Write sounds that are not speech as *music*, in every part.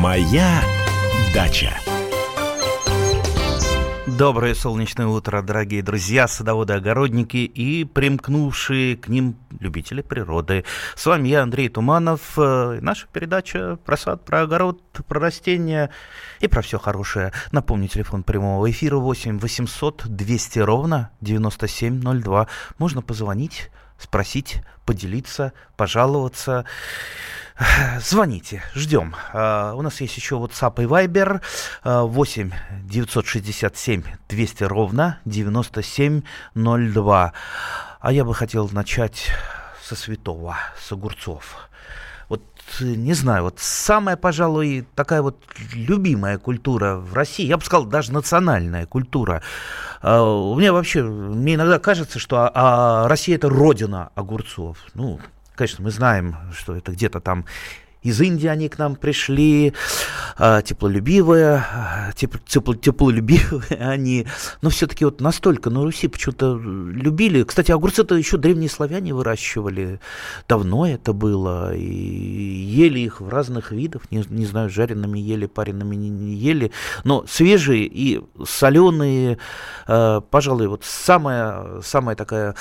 Моя дача. Доброе солнечное утро, дорогие друзья, садоводы-огородники и примкнувшие к ним любители природы. С вами я, Андрей Туманов. Э, наша передача про сад, про огород, про растения и про все хорошее. Напомню, телефон прямого эфира 8 800 200 ровно 9702. Можно позвонить, спросить, поделиться, пожаловаться. *sighs* Звоните, ждем. Uh, у нас есть еще WhatsApp и Viber uh, 8 967 200 ровно 9702. А я бы хотел начать со святого, с огурцов. Не знаю, вот самая, пожалуй, такая вот любимая культура в России, я бы сказал, даже национальная культура. Uh, у меня вообще, мне иногда кажется, что а, а Россия это родина огурцов. Ну, Конечно, мы знаем, что это где-то там из Индии они к нам пришли, а, теплолюбивые, а, тепло, теплолюбивые *laughs* они, но все-таки вот настолько на Руси почему-то любили. Кстати, огурцы-то еще древние славяне выращивали, давно это было, и ели их в разных видах, не, не знаю, жареными ели, пареными не, не ели, но свежие и соленые, а, пожалуй, вот самая, самая такая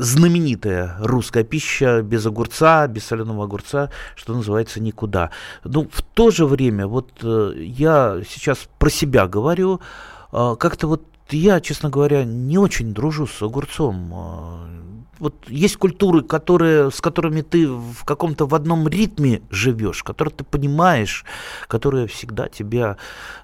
знаменитая русская пища без огурца, без соленого огурца, что называется, никуда. Но ну, в то же время, вот э, я сейчас про себя говорю, э, как-то вот я, честно говоря, не очень дружу с огурцом. Э, вот есть культуры, которые, с которыми ты в каком-то в одном ритме живешь, которые ты понимаешь, которые всегда тебя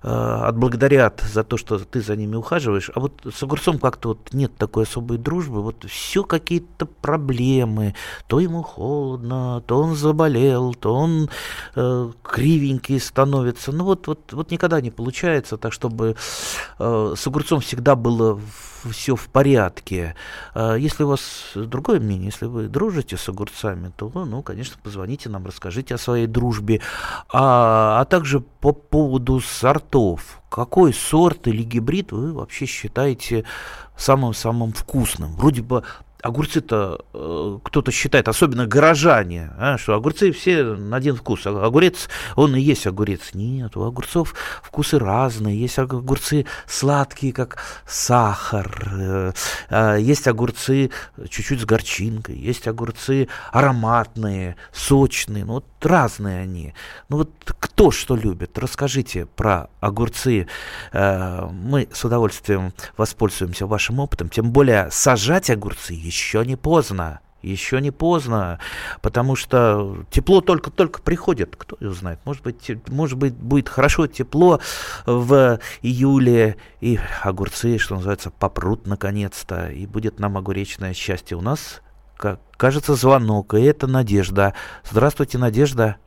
э, отблагодарят за то, что ты за ними ухаживаешь. А вот с огурцом как-то вот нет такой особой дружбы. Вот все какие-то проблемы. То ему холодно, то он заболел, то он э, кривенький становится. Ну вот, вот, вот никогда не получается так, чтобы э, с огурцом всегда было все в порядке. А если у вас другое мнение, если вы дружите с огурцами, то, ну, конечно, позвоните нам, расскажите о своей дружбе. А, а также по поводу сортов. Какой сорт или гибрид вы вообще считаете самым-самым вкусным? Вроде бы огурцы-то э, кто-то считает, особенно горожане, а, что огурцы все на один вкус. А огурец, он и есть огурец. Нет, у огурцов вкусы разные. Есть огурцы сладкие, как сахар. Э, э, есть огурцы чуть-чуть с горчинкой. Есть огурцы ароматные, сочные. Ну, вот разные они. Ну вот кто что любит? Расскажите про огурцы. Э, мы с удовольствием воспользуемся вашим опытом. Тем более сажать огурцы еще не поздно. Еще не поздно, потому что тепло только-только приходит. Кто его знает? Может быть, может быть, будет хорошо тепло в июле, и огурцы, что называется, попрут наконец-то, и будет нам огуречное счастье. У нас, кажется, звонок, и это Надежда. Здравствуйте, Надежда.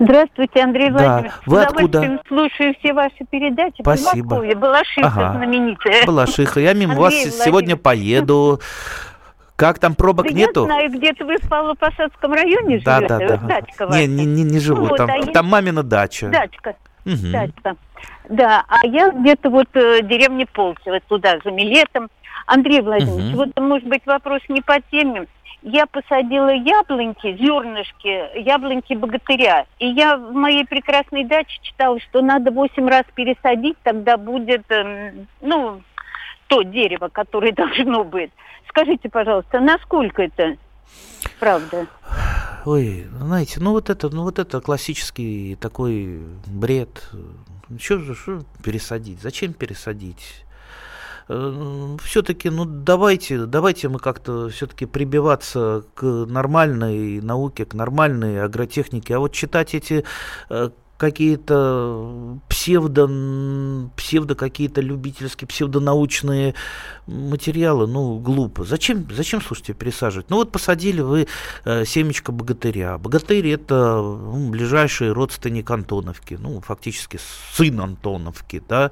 Здравствуйте, Андрей Владимирович. Да. Вы откуда? слушаю все ваши передачи. Спасибо. Балашиха ага. знаменитая. Балашиха. Я мимо вас сегодня поеду. Как там пробок да нету? Я знаю, где-то вы в Павлопосадском районе да, живете. Да, да. Дачка ваша. Не, не, не, не живу. Ну, там, вот, там а мамина дача. Дачка. Угу. Дачка. Да, а я где-то вот э, деревне Полцево, туда, за Милетом. Андрей Владимирович, угу. вот, может быть, вопрос не по теме я посадила яблоньки, зернышки, яблоньки богатыря. И я в моей прекрасной даче читала, что надо восемь раз пересадить, тогда будет, э, ну, то дерево, которое *laughs* должно быть. Скажите, пожалуйста, насколько это правда? Ой, знаете, ну вот это, ну вот это классический такой бред. Что же, что пересадить? Зачем пересадить? Э, все-таки, ну давайте, давайте мы как-то все-таки прибиваться к нормальной науке, к нормальной агротехнике. А вот читать эти э, какие-то псевдо, псевдо какие-то любительские, псевдонаучные материалы, ну, глупо. Зачем, зачем, слушайте, пересаживать? Ну, вот посадили вы э, семечко богатыря. Богатырь – это ну, ближайший родственник Антоновки, ну, фактически сын Антоновки, да,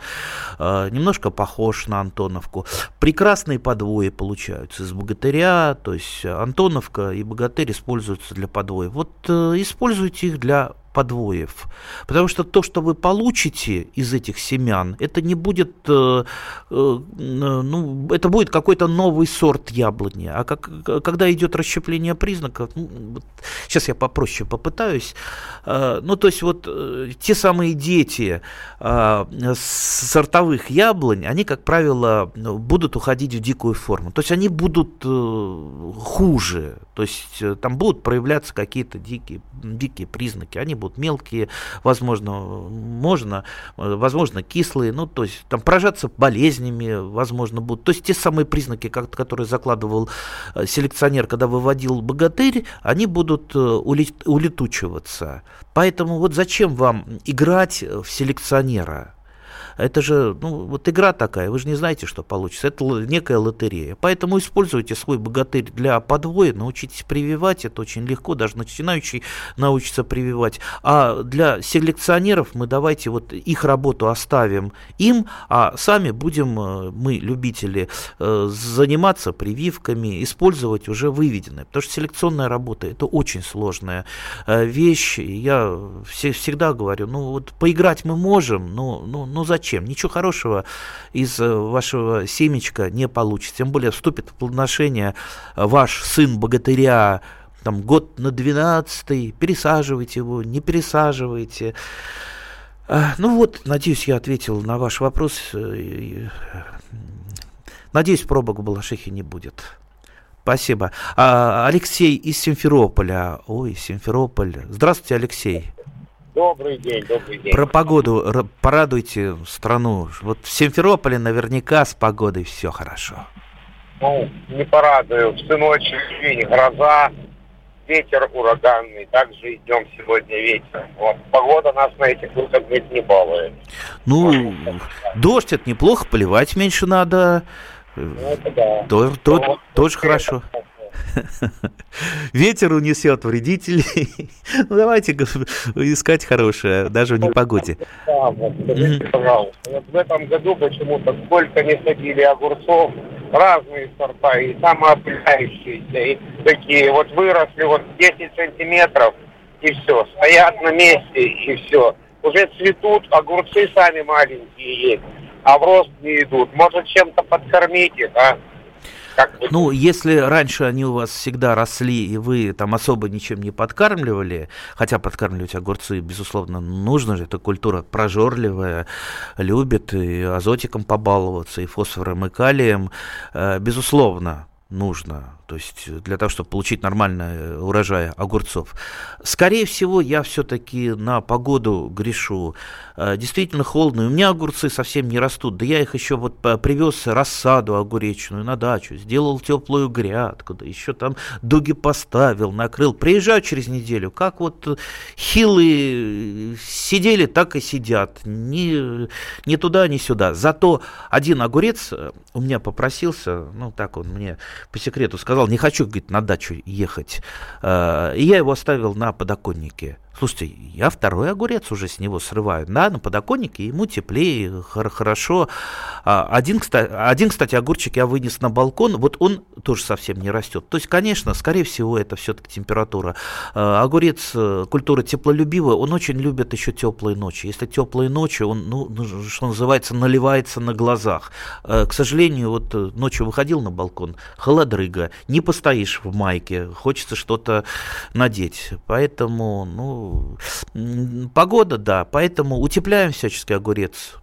э, немножко похож на Антоновку. Прекрасные подвои получаются из богатыря, то есть Антоновка и богатырь используются для подвоя. Вот э, используйте их для подвоев. Потому что то, что вы получите из этих семян, это не будет, э, э, ну, это будет какой-то новый сорт яблони. А как, когда идет расщепление признаков, ну, вот, сейчас я попроще попытаюсь, э, ну, то есть вот э, те самые дети э, сортовых яблонь, они, как правило, будут уходить в дикую форму. То есть они будут э, хуже, то есть э, там будут проявляться какие-то дикие, дикие признаки, они будут мелкие, возможно, можно, э, возможно, кислые, ну, то есть там поражаться болезнями, возможно, будут. То есть те самые признаки, которые закладывал э, селекционер, когда выводил богатырь, они будут улетучиваться. Поэтому вот зачем вам играть в селекционера? Это же, ну, вот игра такая, вы же не знаете, что получится. Это некая лотерея. Поэтому используйте свой богатырь для подвоя, научитесь прививать, это очень легко, даже начинающий научится прививать. А для селекционеров мы давайте вот их работу оставим им, а сами будем э, мы, любители, э, заниматься прививками, использовать уже выведенное. Потому что селекционная работа это очень сложная э, вещь. Я всегда говорю, ну вот поиграть мы можем, но, но, но зачем? Зачем? Ничего хорошего из э, вашего семечка не получится. Тем более вступит в плодоношение ваш сын богатыря, там год на 12 пересаживайте его, не пересаживайте. А, ну вот, надеюсь, я ответил на ваш вопрос. Э, надеюсь, пробок в Балашихе не будет. Спасибо. А, Алексей из Симферополя. Ой, Симферополь. Здравствуйте, Алексей. Добрый день, добрый день. Про погоду порадуйте страну. Вот в Симферополе наверняка с погодой все хорошо. Ну, не порадую. Всю ночь день гроза, ветер ураганный. Также идем сегодня вечером. Вот. Погода нас на этих выходных не балует. Ну, дождь это неплохо, поливать меньше надо. Ну, это да. То, то, ну, тоже хорошо. Это Ветер унесет вредителей. ну, давайте искать хорошее, даже в непогоде. Да, вот, пожалуйста. Вот в этом году почему-то сколько не садили огурцов, разные сорта, и самоопыляющиеся, и такие вот выросли вот 10 сантиметров, и все, стоят на месте, и все. Уже цветут, огурцы сами маленькие есть, а в рост не идут. Может, чем-то подкормить их, а? Как Ну, если раньше они у вас всегда росли, и вы там особо ничем не подкармливали, хотя подкармливать огурцы, безусловно, нужно же, это культура прожорливая, любит и азотиком побаловаться, и фосфором, и калием, э, безусловно, нужно то есть для того, чтобы получить нормальный э, урожай огурцов. Скорее всего, я все-таки на погоду грешу. Э, действительно холодно, у меня огурцы совсем не растут. Да я их еще вот э, привез рассаду огуречную на дачу, сделал теплую грядку, да еще там дуги поставил, накрыл. Приезжаю через неделю, как вот хилые сидели, так и сидят. Ни, ни туда, ни сюда. Зато один огурец у меня попросился, ну так он мне по секрету сказал, сказал, не хочу, говорит, на дачу ехать. Э, и я его оставил на подоконнике. Слушайте, я второй огурец уже с него срываю. Да, на подоконнике ему теплее, хорошо. А, один, кстати, один, кстати, огурчик я вынес на балкон, вот он тоже совсем не растет. То есть, конечно, скорее всего, это все-таки температура. А, огурец, э, культура теплолюбивая, он очень любит еще теплые ночи. Если теплые ночи, он, ну, ну, что называется, наливается на глазах. А, к сожалению, вот э, ночью выходил на балкон, холодрыга, не постоишь в майке, хочется что-то надеть. Поэтому, ну, погода, да, поэтому утепляем всячески огурец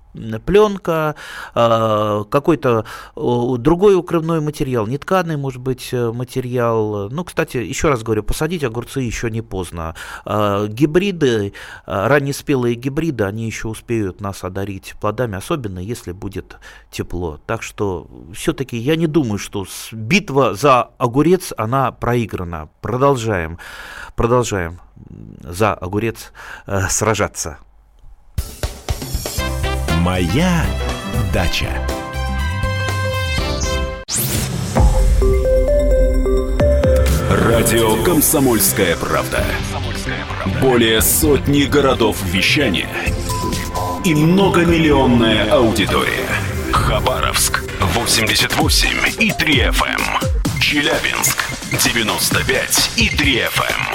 пленка, а, какой-то другой укрывной материал, не тканый, может быть, э, материал. Ну, кстати, еще раз говорю, посадить огурцы еще не поздно. А, гибриды, а, раннеспелые гибриды, они еще успеют нас одарить плодами, особенно если будет тепло. Так что все-таки я не думаю, что битва за огурец, она проиграна. Продолжаем, продолжаем за огурец э, сражаться. Моя дача. Радио Комсомольская правда". Более сотни городов вещания и многомиллионная аудитория. Хабаровск 88 и 3 FM. Эм. Челябинск 95 и 3 FM.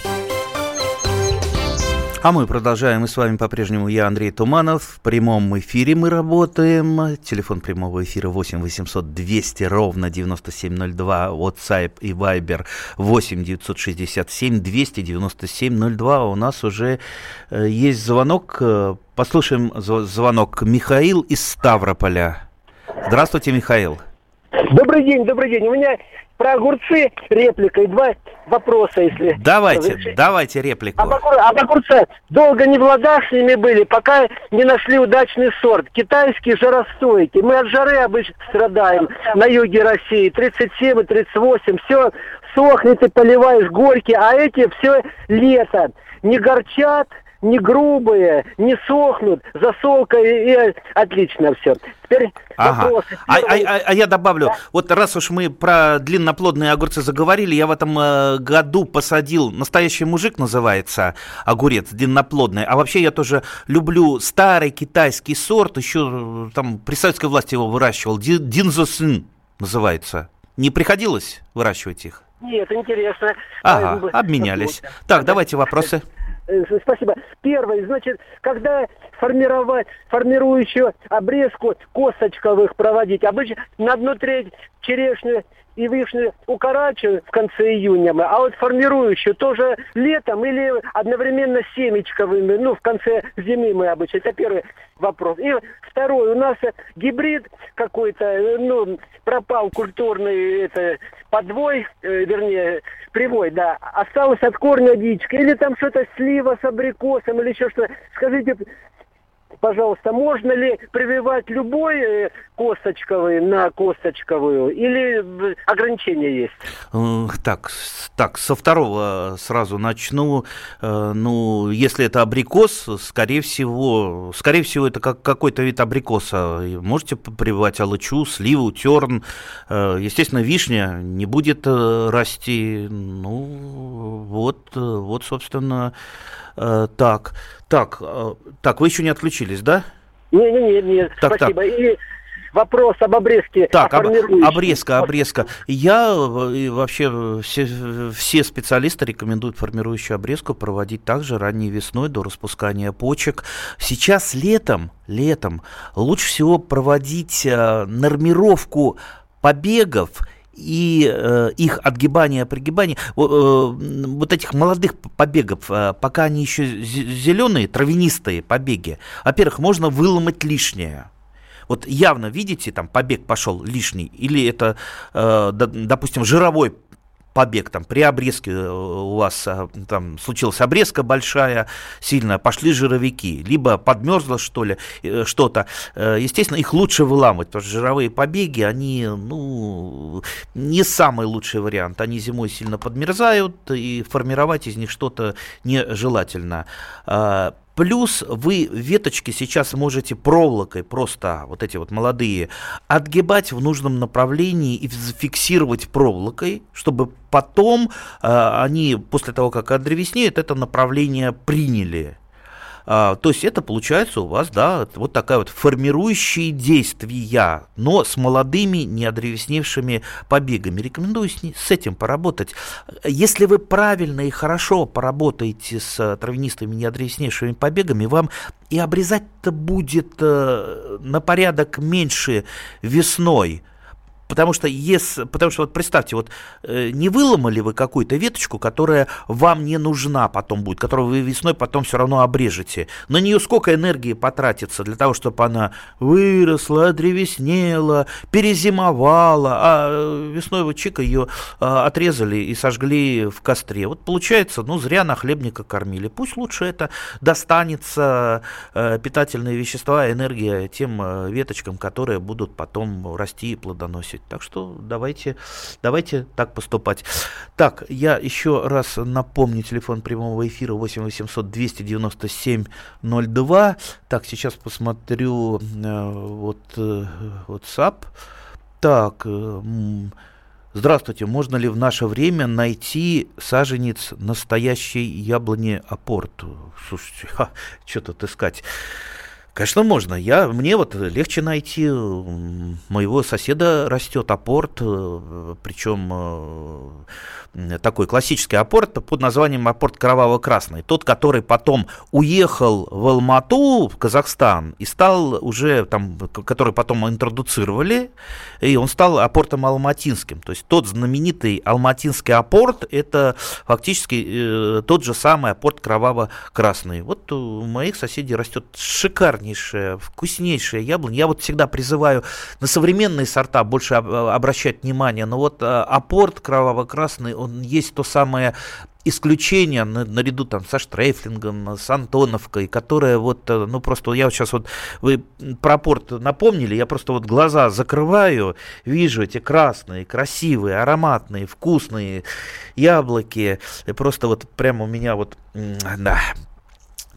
А мы продолжаем. И с вами по-прежнему я, Андрей Туманов. В прямом эфире мы работаем. Телефон прямого эфира 8 800 200 ровно 9702. WhatsApp и Viber 8 967 297 02. У нас уже э, есть звонок. Э, послушаем звонок. Михаил из Ставрополя. Здравствуйте, Михаил. Добрый день, добрый день. У меня про огурцы реплика и два вопроса, если... Давайте, разрешите. давайте реплику. Об, огур... об огурце. Долго не в ладах с ними были, пока не нашли удачный сорт. Китайский жаростойкий. Мы от жары обычно страдаем на юге России. 37 и 38. Все сохнет и поливаешь горький, а эти все лето. Не горчат, не грубые, не сохнут, засолка и, и отлично все. Теперь ага. вопросы. А, а, а, а я добавлю, да? вот раз уж мы про длинноплодные огурцы заговорили, я в этом э, году посадил, настоящий мужик называется огурец, длинноплодный, а вообще я тоже люблю старый китайский сорт, еще э, там при советской власти его выращивал, Динзосин называется. Не приходилось выращивать их? Нет, интересно. Ага, обменялись. Так, давайте вопросы. Э, спасибо. Первое, значит, когда формировать формирующую обрезку косточковых проводить, обычно на одну треть черешню и вишню укорачивают в конце июня, а вот формирующую тоже летом или одновременно семечковыми, ну, в конце зимы мы обычно. Это первый вопрос. И второй, у нас гибрид какой-то, ну, пропал культурный, это, подвой, э, вернее, привой, да, осталось от корня дичка, или там что-то слива с абрикосом, или еще что-то. Скажите, пожалуйста, можно ли прививать любой э, косточковый на косточковую или ограничения есть? Э, так, так, со второго сразу начну. Э, ну, если это абрикос, скорее всего, скорее всего, это как какой-то вид абрикоса. Можете прививать алычу, сливу, терн. Естественно, вишня не будет расти. Ну, вот, вот, собственно, так. Так, э, так, вы еще не отключились, да? Нет, нет, нет, нет. Так, спасибо. Так. И вопрос об обрезке. Так, об, обрезка, обрезка. Я э, и вообще все, все специалисты рекомендуют формирующую обрезку проводить также ранней весной до распускания почек. Сейчас летом, летом лучше всего проводить э, нормировку побегов и э, их отгибание, пригибание, э, вот этих молодых побегов, э, пока они еще зеленые, травянистые побеги, во-первых, можно выломать лишнее. Вот явно видите, там побег пошел лишний, или это, э, допустим, жировой побег, там, при обрезке э, у вас э, там случилась обрезка большая, сильная, пошли жировики, либо подмерзло, что ли, э, что-то, естественно, их лучше выламывать, потому что жировые побеги, они, ну, не самый лучший вариант, они зимой сильно подмерзают, и формировать из них что-то нежелательно. Плюс вы веточки сейчас можете проволокой просто, вот эти вот молодые, отгибать в нужном направлении и зафиксировать проволокой, чтобы потом э, они, после того, как одревеснеют, это направление приняли. А, то есть это получается у вас, да, вот такая вот формирующие действия, но с молодыми, неодревесневшими побегами. Рекомендую с, с этим поработать. Если вы правильно и хорошо поработаете с травянистыми, неодревесневшими побегами, вам и обрезать-то будет э, на порядок меньше весной. Потому что, если, потому что вот представьте, вот э, не выломали вы какую-то веточку, которая вам не нужна потом будет, которую вы весной потом все равно обрежете. На нее сколько энергии потратится для того, чтобы она выросла, одревеснела, перезимовала, а э, весной вы чика ее э, отрезали и сожгли в костре. Вот получается, ну зря на хлебника кормили. Пусть лучше это достанется э, питательные вещества, энергия тем э, веточкам, которые будут потом расти и плодоносить работать. Так что давайте, давайте так поступать. Так, я еще раз напомню, телефон прямого эфира 8 800 297 02. Так, сейчас посмотрю э, вот э, WhatsApp. Так, э, Здравствуйте, можно ли в наше время найти саженец настоящей яблони апорт? Слушайте, *laughs* что тут искать? Конечно, можно. Я, мне вот легче найти. Моего соседа растет апорт, э, причем э, такой классический апорт под названием апорт кроваво-красный. Тот, который потом уехал в Алмату, в Казахстан, и стал уже там, который потом интродуцировали, и он стал апортом алматинским. То есть тот знаменитый алматинский апорт, это фактически э, тот же самый апорт кроваво-красный. Вот у моих соседей растет шикарный шикарнейшая, вкуснейшая яблоня. Я вот всегда призываю на современные сорта больше обращать внимание, но вот а, апорт кроваво-красный, он есть то самое исключение наряду там со Штрейфлингом, с Антоновкой, которая вот, э, ну просто я вот сейчас вот, вы про порт напомнили, я просто вот глаза закрываю, вижу эти красные, красивые, ароматные, вкусные яблоки, и просто вот прямо у меня вот, да,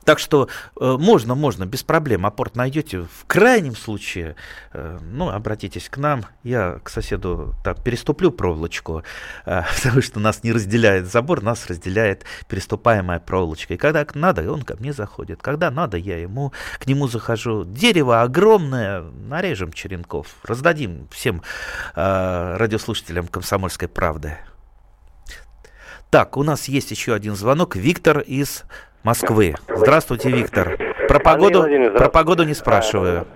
так что э, можно, можно, без проблем. Апорт найдете. В крайнем случае, э, ну, обратитесь к нам. Я к соседу так переступлю проволочку, э, *laughs* потому что нас не разделяет забор, нас разделяет переступаемая проволочка. И когда надо, он ко мне заходит. Когда надо, я ему к нему захожу. Дерево огромное, нарежем черенков, раздадим всем э, радиослушателям комсомольской правды. Так, у нас есть еще один звонок. Виктор из Москвы. Здравствуйте, Виктор. Про погоду, про погоду не спрашиваю.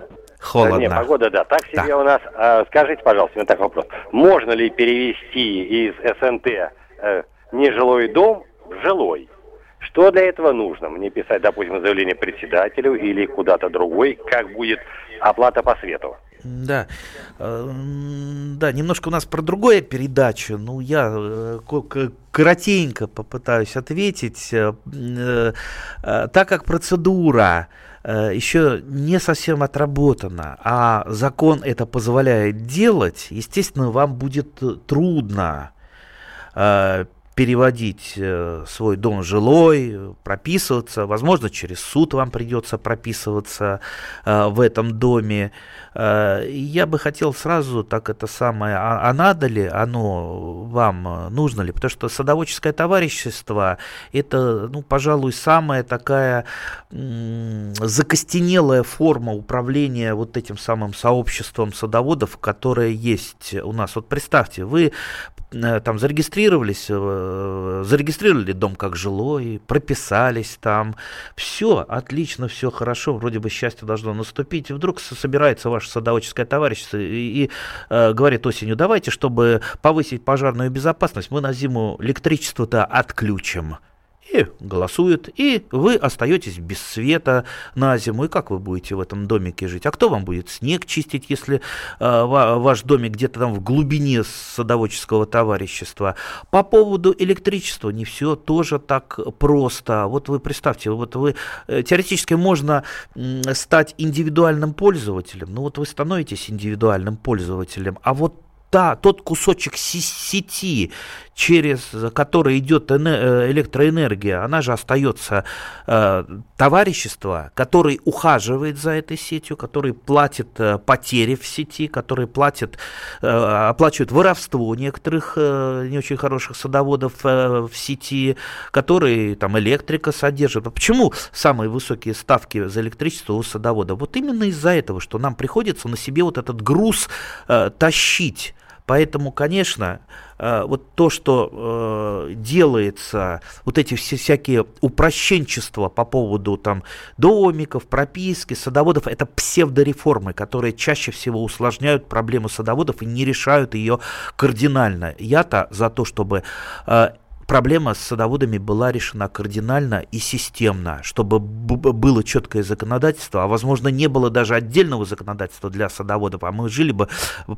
Холодно. Да, нет, погода, да. Так себе да. у нас. А, скажите, пожалуйста, мне такой вопрос. Можно ли перевести из СНТ э, нежилой дом в жилой? Что для этого нужно? Мне писать, допустим, заявление председателю или куда-то другой? Как будет оплата по свету? Да, э, да, немножко у нас про другое передача. Ну, я э, коротенько попытаюсь ответить. Э, так как процедура еще не совсем отработана, а закон это позволяет делать, естественно, вам будет трудно переводить э, свой дом жилой, прописываться, возможно, через суд вам придется прописываться э, в этом доме. Э, я бы хотел сразу так это самое, а, а надо ли оно вам, нужно ли, потому что садоводческое товарищество это, ну, пожалуй, самая такая закостенелая форма управления вот этим самым сообществом садоводов, которое есть у нас. Вот представьте, вы там зарегистрировались Э, зарегистрировали дом как жилой, прописались там, все отлично, все хорошо, вроде бы счастье должно наступить, и вдруг собирается ваше садоводческое товарищество и, и э, говорит осенью, давайте, чтобы повысить пожарную безопасность, мы на зиму электричество-то отключим и голосуют, и вы остаетесь без света на зиму. И как вы будете в этом домике жить? А кто вам будет снег чистить, если э, ваш домик где-то там в глубине садоводческого товарищества? По поводу электричества не все тоже так просто. Вот вы представьте, вот вы э, теоретически можно стать индивидуальным пользователем, ну вот вы становитесь индивидуальным пользователем, а вот та, тот кусочек сети, через который идет э, электроэнергия, она же остается э, товарищество, который ухаживает за этой сетью, который платит э, потери в сети, который платит, э, оплачивает воровство некоторых э, не очень хороших садоводов э, в сети, который там электрика содержит. А почему самые высокие ставки за электричество у садовода? Вот именно из-за этого, что нам приходится на себе вот этот груз э, тащить Поэтому, конечно, э, вот то, что э, делается, вот эти все всякие упрощенчества по поводу там домиков, прописки, садоводов, это псевдореформы, которые чаще всего усложняют проблему садоводов и не решают ее кардинально. Я-то за то, чтобы э, проблема с садоводами была решена кардинально и системно, чтобы было четкое законодательство, а возможно не было даже отдельного законодательства для садоводов, а мы жили бы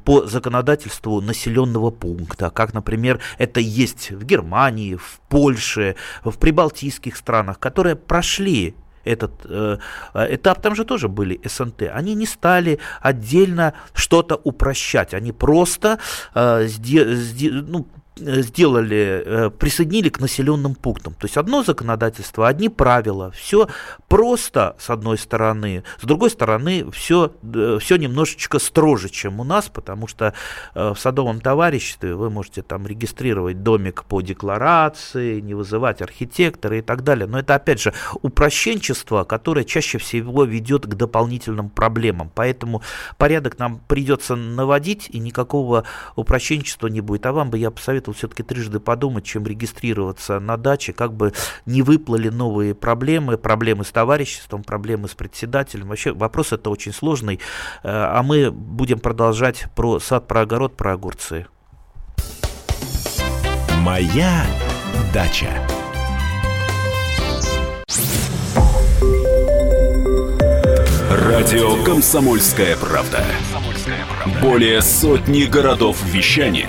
по законодательству населенного пункта, как, например, это есть в Германии, в Польше, в прибалтийских странах, которые прошли этот э, этап, там же тоже были СНТ, они не стали отдельно что-то упрощать, они просто э, сде, сде, ну, сделали, присоединили к населенным пунктам. То есть одно законодательство, одни правила, все просто с одной стороны, с другой стороны все, все немножечко строже, чем у нас, потому что в садовом товариществе вы можете там регистрировать домик по декларации, не вызывать архитектора и так далее. Но это опять же упрощенчество, которое чаще всего ведет к дополнительным проблемам. Поэтому порядок нам придется наводить, и никакого упрощенчества не будет. А вам бы я посоветовал все-таки трижды подумать, чем регистрироваться на даче, как бы не выплыли новые проблемы, проблемы с товариществом, проблемы с председателем. Вообще вопрос это очень сложный, э, а мы будем продолжать про сад, про огород, про огурцы. Моя дача. Радио Комсомольская правда". Более сотни городов вещания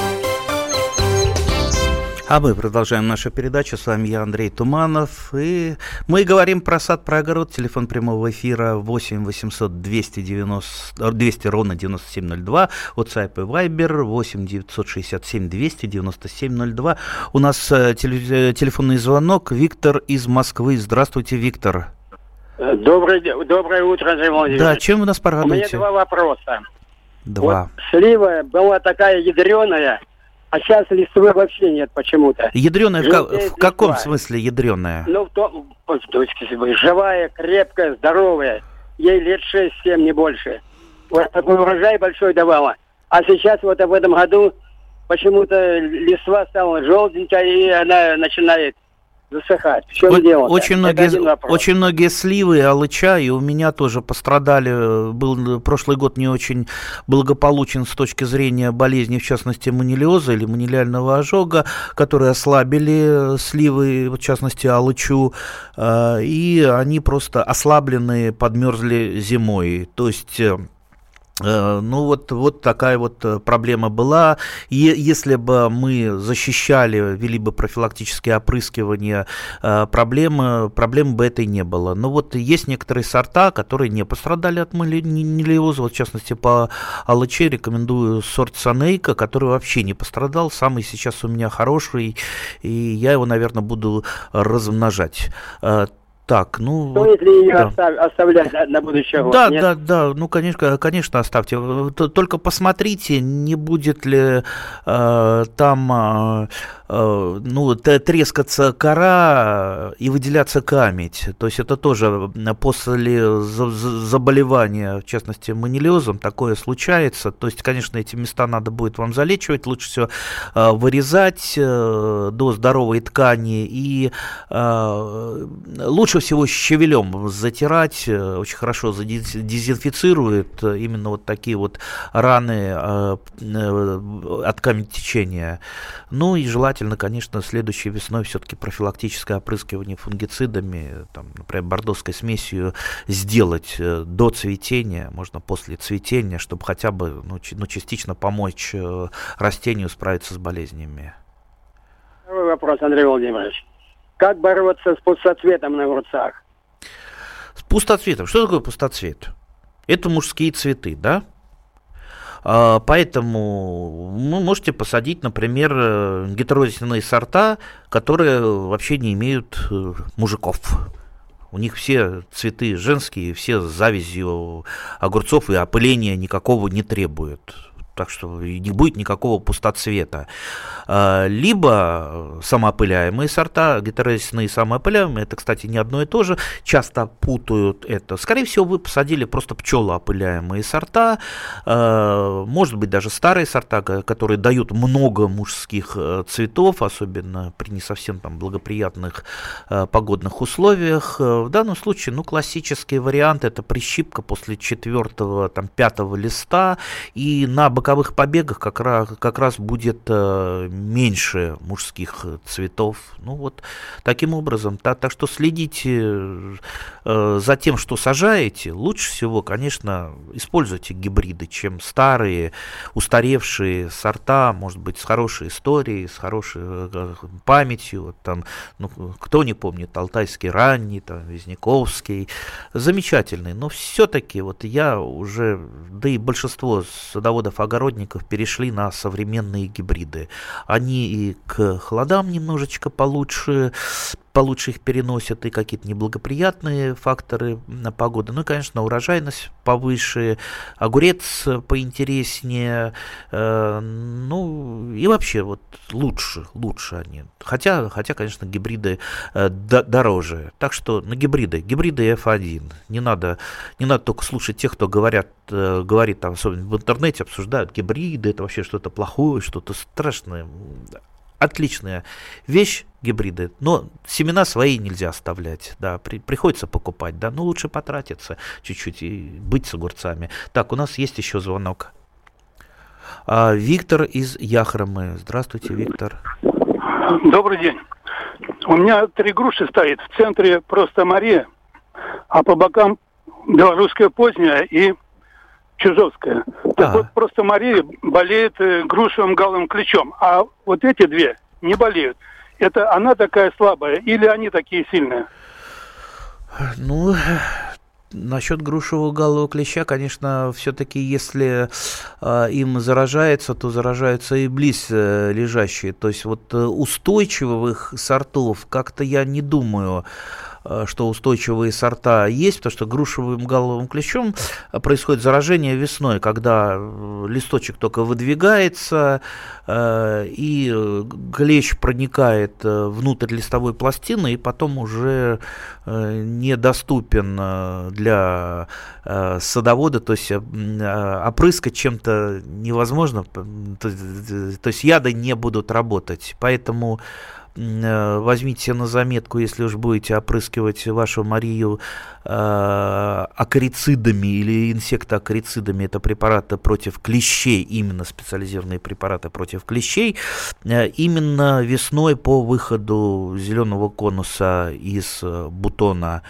А мы продолжаем нашу передачу. С вами я, Андрей Туманов. И мы говорим про сад, про огород. Телефон прямого эфира 8 800 290, 200 ровно 9702. WhatsApp и Viber 8 967 200 9702. У нас э, телефонный звонок. Виктор из Москвы. Здравствуйте, Виктор. Доброе, доброе утро, Андрей Владимирович. Да, чем вы нас порадуете? У меня два вопроса. Два. Вот слива была такая ядреная, а сейчас листвы вообще нет почему-то. Ядреная в, в каком смысле ядреная? Ну, в том, живая, крепкая, здоровая. Ей лет 6-7, не больше. Вот такой урожай большой давала. А сейчас вот в этом году почему-то листва стала желтенькая, и она начинает засыхать. В чем дело? Очень многие, очень многие сливы, алыча, и у меня тоже пострадали. Был прошлый год не очень благополучен с точки зрения болезни, в частности, манилиоза или манилиального ожога, которые ослабили сливы, в частности, алычу, а, и они просто ослабленные, подмерзли зимой. То есть э, Э, ну вот, вот такая вот э, проблема была. И если бы мы защищали, вели бы профилактические опрыскивания, э, проблемы, проблем бы этой не было. Но вот есть некоторые сорта, которые не пострадали от малиоза. Вот в частности по алыче рекомендую сорт Санейка, который вообще не пострадал. Самый сейчас у меня хороший, и я его, наверное, буду размножать. Так, ну... Стоит ли ее да. остав, оставлять на, на будущее год? Да, Нет? да, да, ну, конечно, конечно, оставьте. Только посмотрите, не будет ли э, там... Э, Э, ну, трескаться кора и выделяться камедь. То есть это тоже после заболевания, в частности, манилиозом, такое случается. То есть, конечно, эти места надо будет вам залечивать, лучше всего э, вырезать э, до здоровой ткани и лучше всего щавелем затирать, очень хорошо дезинфицирует именно вот такие вот раны от камень течения. Ну и желательно конечно, следующей весной все-таки профилактическое опрыскивание фунгицидами, там, например, бордовской смесью сделать э, до цветения, можно после цветения, чтобы хотя бы ну, ну, частично помочь э, растению справиться с болезнями. Второй вопрос, Андрей Владимирович. Как бороться с пустоцветом на огурцах? С пустоцветом. Что такое пустоцвет? Это мужские цветы, да? А, поэтому вы можете посадить, например, э, гетерозисные сорта, которые вообще не имеют э, мужиков. У них все цветы женские, все с завязью огурцов и опыления никакого не требуют так что не будет никакого пустоцвета. А, либо самоопыляемые сорта, гетерозисные самоопыляемые, это, кстати, не одно и то же, часто путают это. Скорее всего, вы посадили просто пчелоопыляемые сорта, а, может быть, даже старые сорта, которые дают много мужских э, цветов, особенно при не совсем там благоприятных э, погодных условиях. В данном случае, ну, классический вариант это прищипка после четвертого, там, пятого листа, и на боковых боковых побегах как раз, как раз будет э, меньше мужских цветов. Ну вот таким образом. Так, так что следите э, за тем, что сажаете. Лучше всего, конечно, используйте гибриды, чем старые, устаревшие сорта, может быть, с хорошей историей, с хорошей э, памятью. Вот там, ну, кто не помнит, алтайский ранний, там, Визняковский. Замечательный. Но все-таки вот я уже, да и большинство садоводов-огородников перешли на современные гибриды. Они и к холодам немножечко получше, получше их переносят и какие-то неблагоприятные факторы на погоды. Ну и, конечно, урожайность повыше, огурец поинтереснее, э, ну и вообще вот лучше, лучше они. Хотя, хотя конечно, гибриды э, дороже. Так что на гибриды, гибриды F1. Не надо, не надо только слушать тех, кто говорят, э, говорит там, особенно в интернете, обсуждают гибриды, это вообще что-то плохое, что-то страшное отличная вещь, гибриды, но семена свои нельзя оставлять, да, при, приходится покупать, да, но лучше потратиться чуть-чуть и быть с огурцами. Так, у нас есть еще звонок. А, Виктор из Яхромы. Здравствуйте, Виктор. Добрый день. У меня три груши стоит. В центре просто Мария, а по бокам белорусская поздняя и Чижовская. Так а. вот, просто Мария болеет э, грушевым галым ключом, а вот эти две не болеют. Это она такая слабая или они такие сильные? Ну, Насчет грушевого галового клеща, конечно, все-таки если э, им заражается, то заражаются и близ э, лежащие. То есть вот э, устойчивых сортов как-то я не думаю. Э, что устойчивые сорта есть, потому что грушевым галовым клещом э, происходит заражение весной, когда э, листочек только выдвигается, и клещ проникает внутрь листовой пластины, и потом уже недоступен для садовода, то есть опрыскать чем-то невозможно, то есть яды не будут работать, поэтому Э, возьмите на заметку, если уж будете опрыскивать вашу Марию э, акарицидами или инсектоакарицидами, это препараты против клещей, именно специализированные препараты против клещей, э, именно весной по выходу зеленого конуса из э, бутона.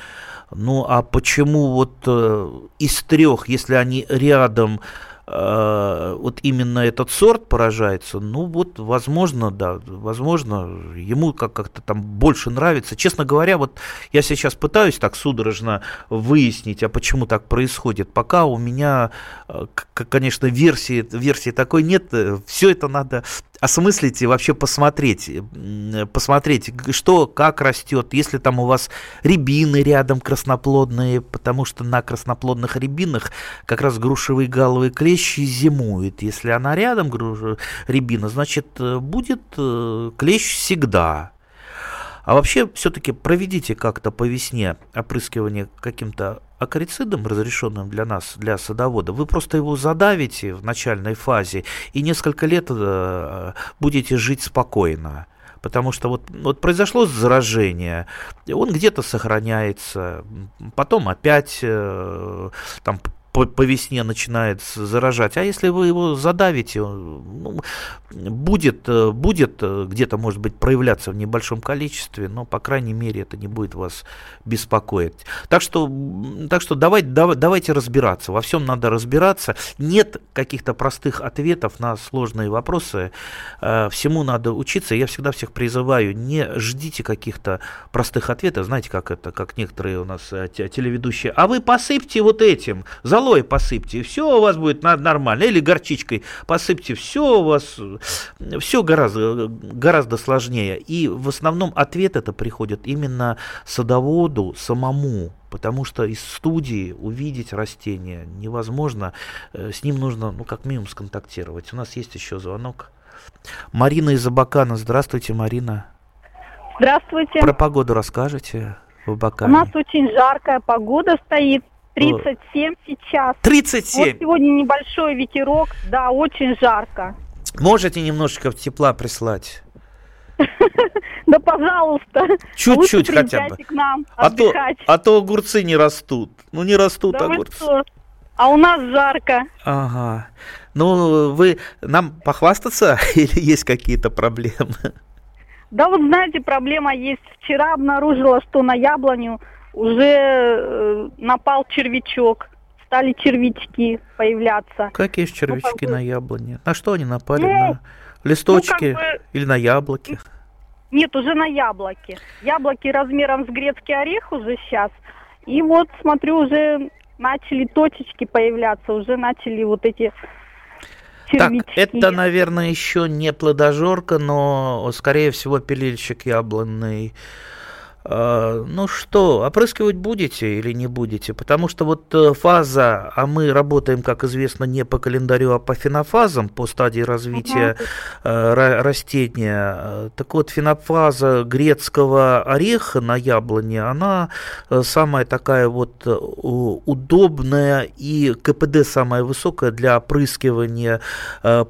Ну а почему вот э, из трех, если они рядом Э, вот именно этот сорт поражается, ну вот, возможно, да, возможно, ему как- как-то там больше нравится. Честно говоря, вот я сейчас пытаюсь так судорожно выяснить, а почему так происходит. Пока у меня, э, конечно, версии, версии такой нет, э, все это надо осмыслить и вообще посмотреть, посмотреть, что, как растет, если там у вас рябины рядом красноплодные, потому что на красноплодных рябинах как раз грушевые галовые клещи зимуют. Если она рядом, груш... рябина, значит, э, будет э, клещ всегда. А вообще, все-таки проведите как-то по весне опрыскивание каким-то акарицидом, разрешенным для нас, для садовода, вы просто его задавите в начальной фазе и несколько лет э, будете жить спокойно. Потому что вот, вот произошло заражение, он где-то сохраняется, потом опять э, там по, по весне начинает заражать. А если вы его задавите, ну, будет, э, будет э, где-то, может быть, проявляться в небольшом количестве, но, по крайней мере, это не будет вас беспокоить. Так что, так что давайте, давайте разбираться. Во всем надо разбираться. Нет каких-то простых ответов на сложные вопросы. Э, всему надо учиться. Я всегда всех призываю, не ждите каких-то простых ответов. Знаете, как это, как некоторые у нас телеведущие. А вы посыпьте вот этим, золой посыпьте, и все у вас будет нормально. Или горчичкой посыпьте, все у вас, все гораздо, гораздо сложнее. И в основном ответ это приходит именно садоводу самому, потому что из студии увидеть растение невозможно, э, с ним нужно, ну, как минимум, сконтактировать. У нас есть еще звонок. Марина из Абакана. Здравствуйте, Марина. Здравствуйте. Про погоду расскажете в Абакане? У нас очень жаркая погода стоит. 37 сейчас. 37? Вот сегодня небольшой ветерок, да, очень жарко. Можете немножечко тепла прислать? *laughs* Да, пожалуйста. Чуть-чуть хотя бы. к нам а то, а то огурцы не растут. Ну, не растут да огурцы. А у нас жарко. Ага. Ну, вы нам похвастаться *laughs* или есть какие-то проблемы? Да вот знаете, проблема есть. Вчера обнаружила, что на яблоню уже э, напал червячок. Стали червячки появляться. Какие же червячки ну, на яблоне? На что они напали? Ну, на листочки ну, как бы... или на яблоки? Нет, уже на яблоки. Яблоки размером с грецкий орех уже сейчас. И вот, смотрю, уже начали точечки появляться, уже начали вот эти червячки. Так, это, наверное, еще не плодожорка, но, скорее всего, пилильщик яблонный ну что, опрыскивать будете или не будете? Потому что вот э, фаза, а мы работаем, как известно, не по календарю, а по фенофазам, по стадии развития uh-huh. растения. Так вот, фенофаза грецкого ореха на яблоне, она э, самая такая вот удобная и КПД самая высокая для опрыскивания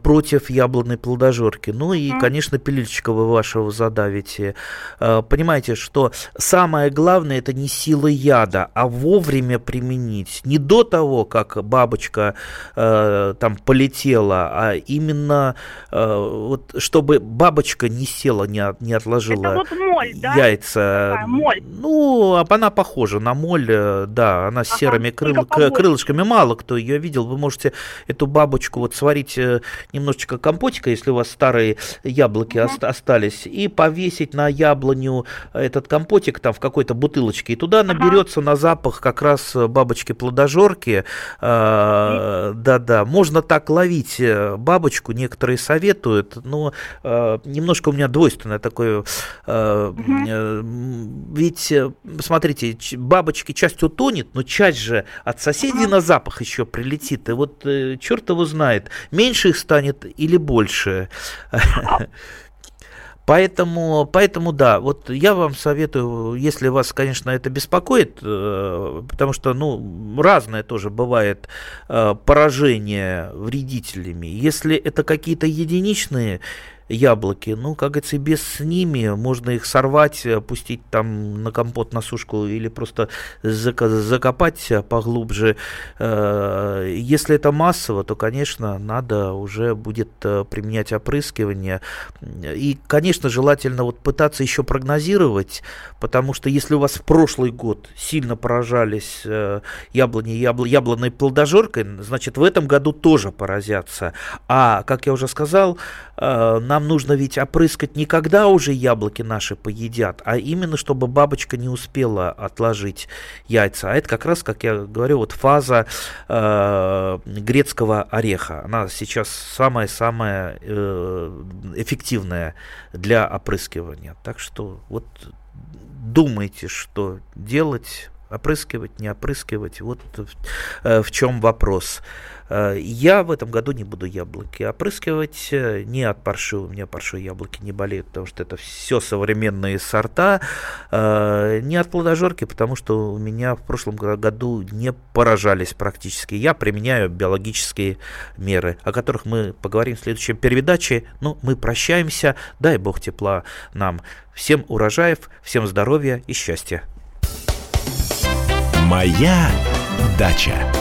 против яблонной плодожорки. Ну и, uh-huh. конечно, пилильщика вы вашего задавите. Понимаете, что самое главное это не сила яда, а вовремя применить. Не до того, как бабочка э, там полетела, а именно э, вот чтобы бабочка не села, не, не отложила это вот моль, да? яйца. Такая, моль. Ну, она похожа на моль, э, да, она с ага, серыми крыл, крылышками. Мало кто ее видел. Вы можете эту бабочку вот сварить э, немножечко компотика, если у вас старые яблоки угу. остались, и повесить на яблоню этот компот компотик там в какой-то бутылочке, и туда наберется ага. на запах как раз э, бабочки-плодожорки. А, да-да, можно так ловить э, бабочку, некоторые советуют, но а, немножко у меня двойственное такое. А. Ведь, смотрите, бабочки часть утонет, но часть же от соседей на запах еще прилетит. И вот черт его знает, меньше их станет или больше. Поэтому, поэтому да, вот я вам советую, если вас, конечно, это беспокоит, э, потому что, ну, разное тоже бывает э, поражение вредителями. Если это какие-то единичные яблоки. Ну, как говорится, без с ними можно их сорвать, пустить там на компот, на сушку или просто закопать поглубже. Э, если это массово, то, конечно, надо уже будет э, применять опрыскивание. И, конечно, желательно вот пытаться еще прогнозировать, потому что если у вас в прошлый год сильно поражались э, яблони ябл, яблонной плодожоркой, значит, в этом году тоже поразятся. А, как я уже сказал, нам нам нужно ведь опрыскать не когда уже яблоки наши поедят, а именно чтобы бабочка не успела отложить яйца. А это как раз, как я говорю, вот фаза э, грецкого ореха. Она сейчас самая-самая э, эффективная для опрыскивания. Так что вот думайте, что делать, опрыскивать, не опрыскивать. Вот в, э, в чем вопрос. Э, я в этом году не буду яблоки опрыскивать, э, не от парши, у меня парши яблоки не болеют, потому что это все современные сорта, не от плодожорки, потому что у меня в прошлом году не поражались практически. Я применяю биологические меры, о которых мы поговорим в следующей передаче. Ну, мы прощаемся, дай бог тепла нам. Всем урожаев, всем здоровья и счастья. Моя дача.